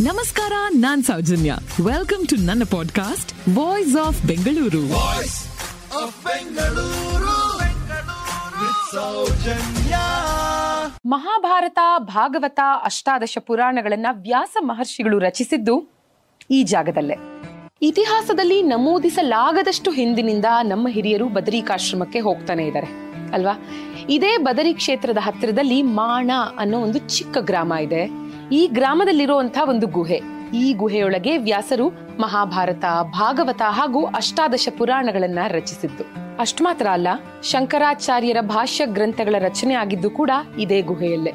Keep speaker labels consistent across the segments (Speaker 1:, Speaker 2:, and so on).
Speaker 1: ನಮಸ್ಕಾರ ನಾನ್ Soujanya. Welcome to ನನ್ನ podcast voice of Bengaluru
Speaker 2: Mahabharata Bhagavata ಅಷ್ಟಾದಶ ಪುರಾಣಗಳನ್ನ ವ್ಯಾಸ ಮಹರ್ಷಿಗಳು ರಚಿಸಿದ್ದು ಈ ಜಾಗದಲ್ಲೇ. ಇತಿಹಾಸದಲ್ಲಿ ನಮೂದಿಸಲಾಗದಷ್ಟು ಹಿಂದಿನಿಂದ ನಮ್ಮ ಹಿರಿಯರು ಬದರಿಕಾಶ್ರಮಕ್ಕೆ ಹೋಗ್ತಾನೆ ಇದ್ದಾರೆ. ಅಲ್ವಾ? ಇದೇ ಬದರಿ ಕ್ಷೇತ್ರದ ಹತ್ತಿರದಲ್ಲಿ ಮಾಣ ಅನ್ನೋ ಒಂದು ಚಿಕ್ಕ ಗ್ರಾಮ ಇದೆ. ಈ ಗ್ರಾಮದಲ್ಲಿರುವಂತಹ ಒಂದು ಗುಹೆ. ಈ ಗುಹೆಯೊಳಗೆ ವ್ಯಾಸರು ಮಹಾಭಾರತ, ಭಾಗವತ ಹಾಗೂ ಅಷ್ಟಾದಶ ಪುರಾಣಗಳನ್ನ ರಚಿಸಿದ್ದು. ಅಷ್ಟು ಮಾತ್ರ ಅಲ್ಲ, ಶಂಕರಾಚಾರ್ಯರ ಭಾಷ್ಯ ಗ್ರಂಥಗಳ ರಚನೆ ಆಗಿದ್ದು ಕೂಡ ಇದೇ ಗುಹೆಯಲ್ಲೇ.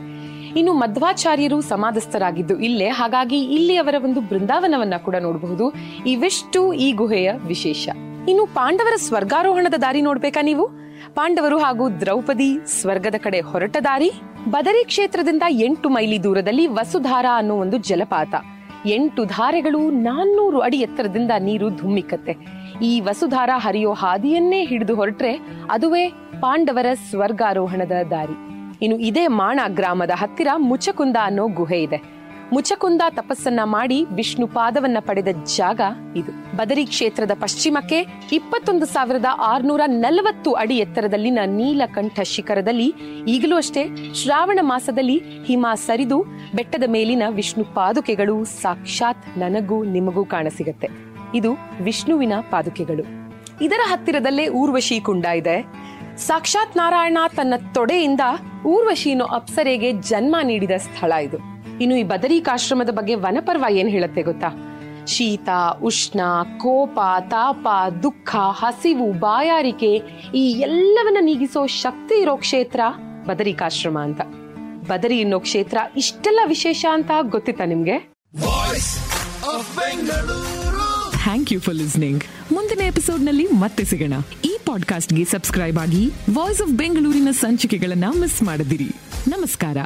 Speaker 2: ಇನ್ನು ಮಧ್ವಾಚಾರ್ಯರು ಸಮಾಧಸ್ಥರಾಗಿದ್ದು ಇಲ್ಲೇ, ಹಾಗಾಗಿ ಇಲ್ಲಿ ಅವರ ಒಂದು ಬೃಂದಾವನವನ್ನ ಕೂಡ ನೋಡಬಹುದು. ಇವೆಷ್ಟು ಈ ಗುಹೆಯ ವಿಶೇಷ. ಇನ್ನು ಪಾಂಡವರ ಸ್ವರ್ಗಾರೋಹಣದ ದಾರಿ ನೋಡ್ಬೇಕಾ ನೀವು? ಪಾಂಡವರು ಹಾಗೂ ದ್ರೌಪದಿ ಸ್ವರ್ಗದ ಕಡೆ ಹೊರಟ ದಾರಿ ಬದರಿ ಕ್ಷೇತ್ರದಿಂದ ಎಂಟು ಮೈಲಿ ದೂರದಲ್ಲಿ ವಸುಧಾರ ಅನ್ನೋ ಒಂದು ಜಲಪಾತ. ಎಂಟು ಧಾರೆಗಳು ನಾನ್ನೂರು ಅಡಿ ಎತ್ತರದಿಂದ ನೀರು ಧುಮ್ಮಿಕ್ಕತ್ತೆ ಈ ವಸುಧಾರ ಹರಿಯೋ ಹಾದಿಯನ್ನೇ ಹಿಡಿದು ಹೊರಟ್ರೆ ಅದುವೇ ಪಾಂಡವರ ಸ್ವರ್ಗಾರೋಹಣದ ದಾರಿ. ಇನ್ನು ಇದೇ ಮಾಣ ಗ್ರಾಮದ ಹತ್ತಿರ ಮುಚಕುಂದ ಅನ್ನೋ ಗುಹೆ ಇದೆ. ಮುಚಕುಂದ ತಪಸ್ಸನ್ನ ಮಾಡಿ ವಿಷ್ಣು ಪಾದವನ್ನ ಪಡೆದ ಜಾಗ ಇದು. ಬದರಿ ಕ್ಷೇತ್ರದ ಪಶ್ಚಿಮಕ್ಕೆ ಇಪ್ಪತ್ತೊಂದು ಸಾವಿರದ ಆರ್ನೂರ ನಲವತ್ತು ಅಡಿ ಎತ್ತರದಲ್ಲಿನ ನೀಲಕಂಠ ಶಿಖರದಲ್ಲಿ ಈಗಲೂ ಅಷ್ಟೇ ಶ್ರಾವಣ ಮಾಸದಲ್ಲಿ ಹಿಮ ಸರಿದು ಬೆಟ್ಟದ ಮೇಲಿನ ವಿಷ್ಣು ಪಾದುಕೆಗಳು ಸಾಕ್ಷಾತ್ ನನಗೂ ನಿಮಗೂ ಕಾಣಸಿಗತ್ತೆ. ಇದು ವಿಷ್ಣುವಿನ ಪಾದುಕೆಗಳು. ಇದರ ಹತ್ತಿರದಲ್ಲೇ ಊರ್ವಶಿ ಕುಂಡ ಇದೆ. ಸಾಕ್ಷಾತ್ ನಾರಾಯಣ ತನ್ನ ತೊಡೆಯಿಂದ ಊರ್ವಶಿನೋ ಅಪ್ಸರೆಗೆ ಜನ್ಮ ನೀಡಿದ ಸ್ಥಳ ಇದು. ಇನ್ನು ಈ ಬದರಿಕಾಶ್ರಮದ ಬಗ್ಗೆ ವನಪರ್ವ ಏನ್ ಹೇಳುತ್ತೆ ಗೊತ್ತಾ? ಶೀತ ಉಷ್ಣ ಕೋಪ ತಾಪ ದುಃಖ ಹಸಿವು ಬಾಯಾರಿಕೆ ಈ ಎಲ್ಲವನ್ನ ನೀಗಿಸೋ ಶಕ್ತಿ ಇರೋ ಕ್ಷೇತ್ರ ಬದರಿಕಾಶ್ರಮ ಅಂತ. ಬದರಿ ಅನ್ನೋ ಕ್ಷೇತ್ರ ಇಷ್ಟೆಲ್ಲ ವಿಶೇಷ ಅಂತ ಗೊತ್ತಿತ್ತಾ ನಿಮ್ಗೆ?
Speaker 1: ಥ್ಯಾಂಕ್ ಯು ಫಾರ್ ಲಿಸ್ನಿಂಗ್ ಮುಂದಿನ ಎಪಿಸೋಡ್ನಲ್ಲಿ ಮತ್ತೆ ಸಿಗೋಣ. ಈ ಪಾಡ್ಕಾಸ್ಟ್ಗೆ ಸಬ್ಸ್ಕ್ರೈಬ್ ಆಗಿ ವಾಯ್ಸ್ ಆಫ್ ಬೆಂಗಳೂರಿನ ಸಂಚಿಕೆಗಳನ್ನ ಮಿಸ್ ಮಾಡದಿರಿ. ನಮಸ್ಕಾರ.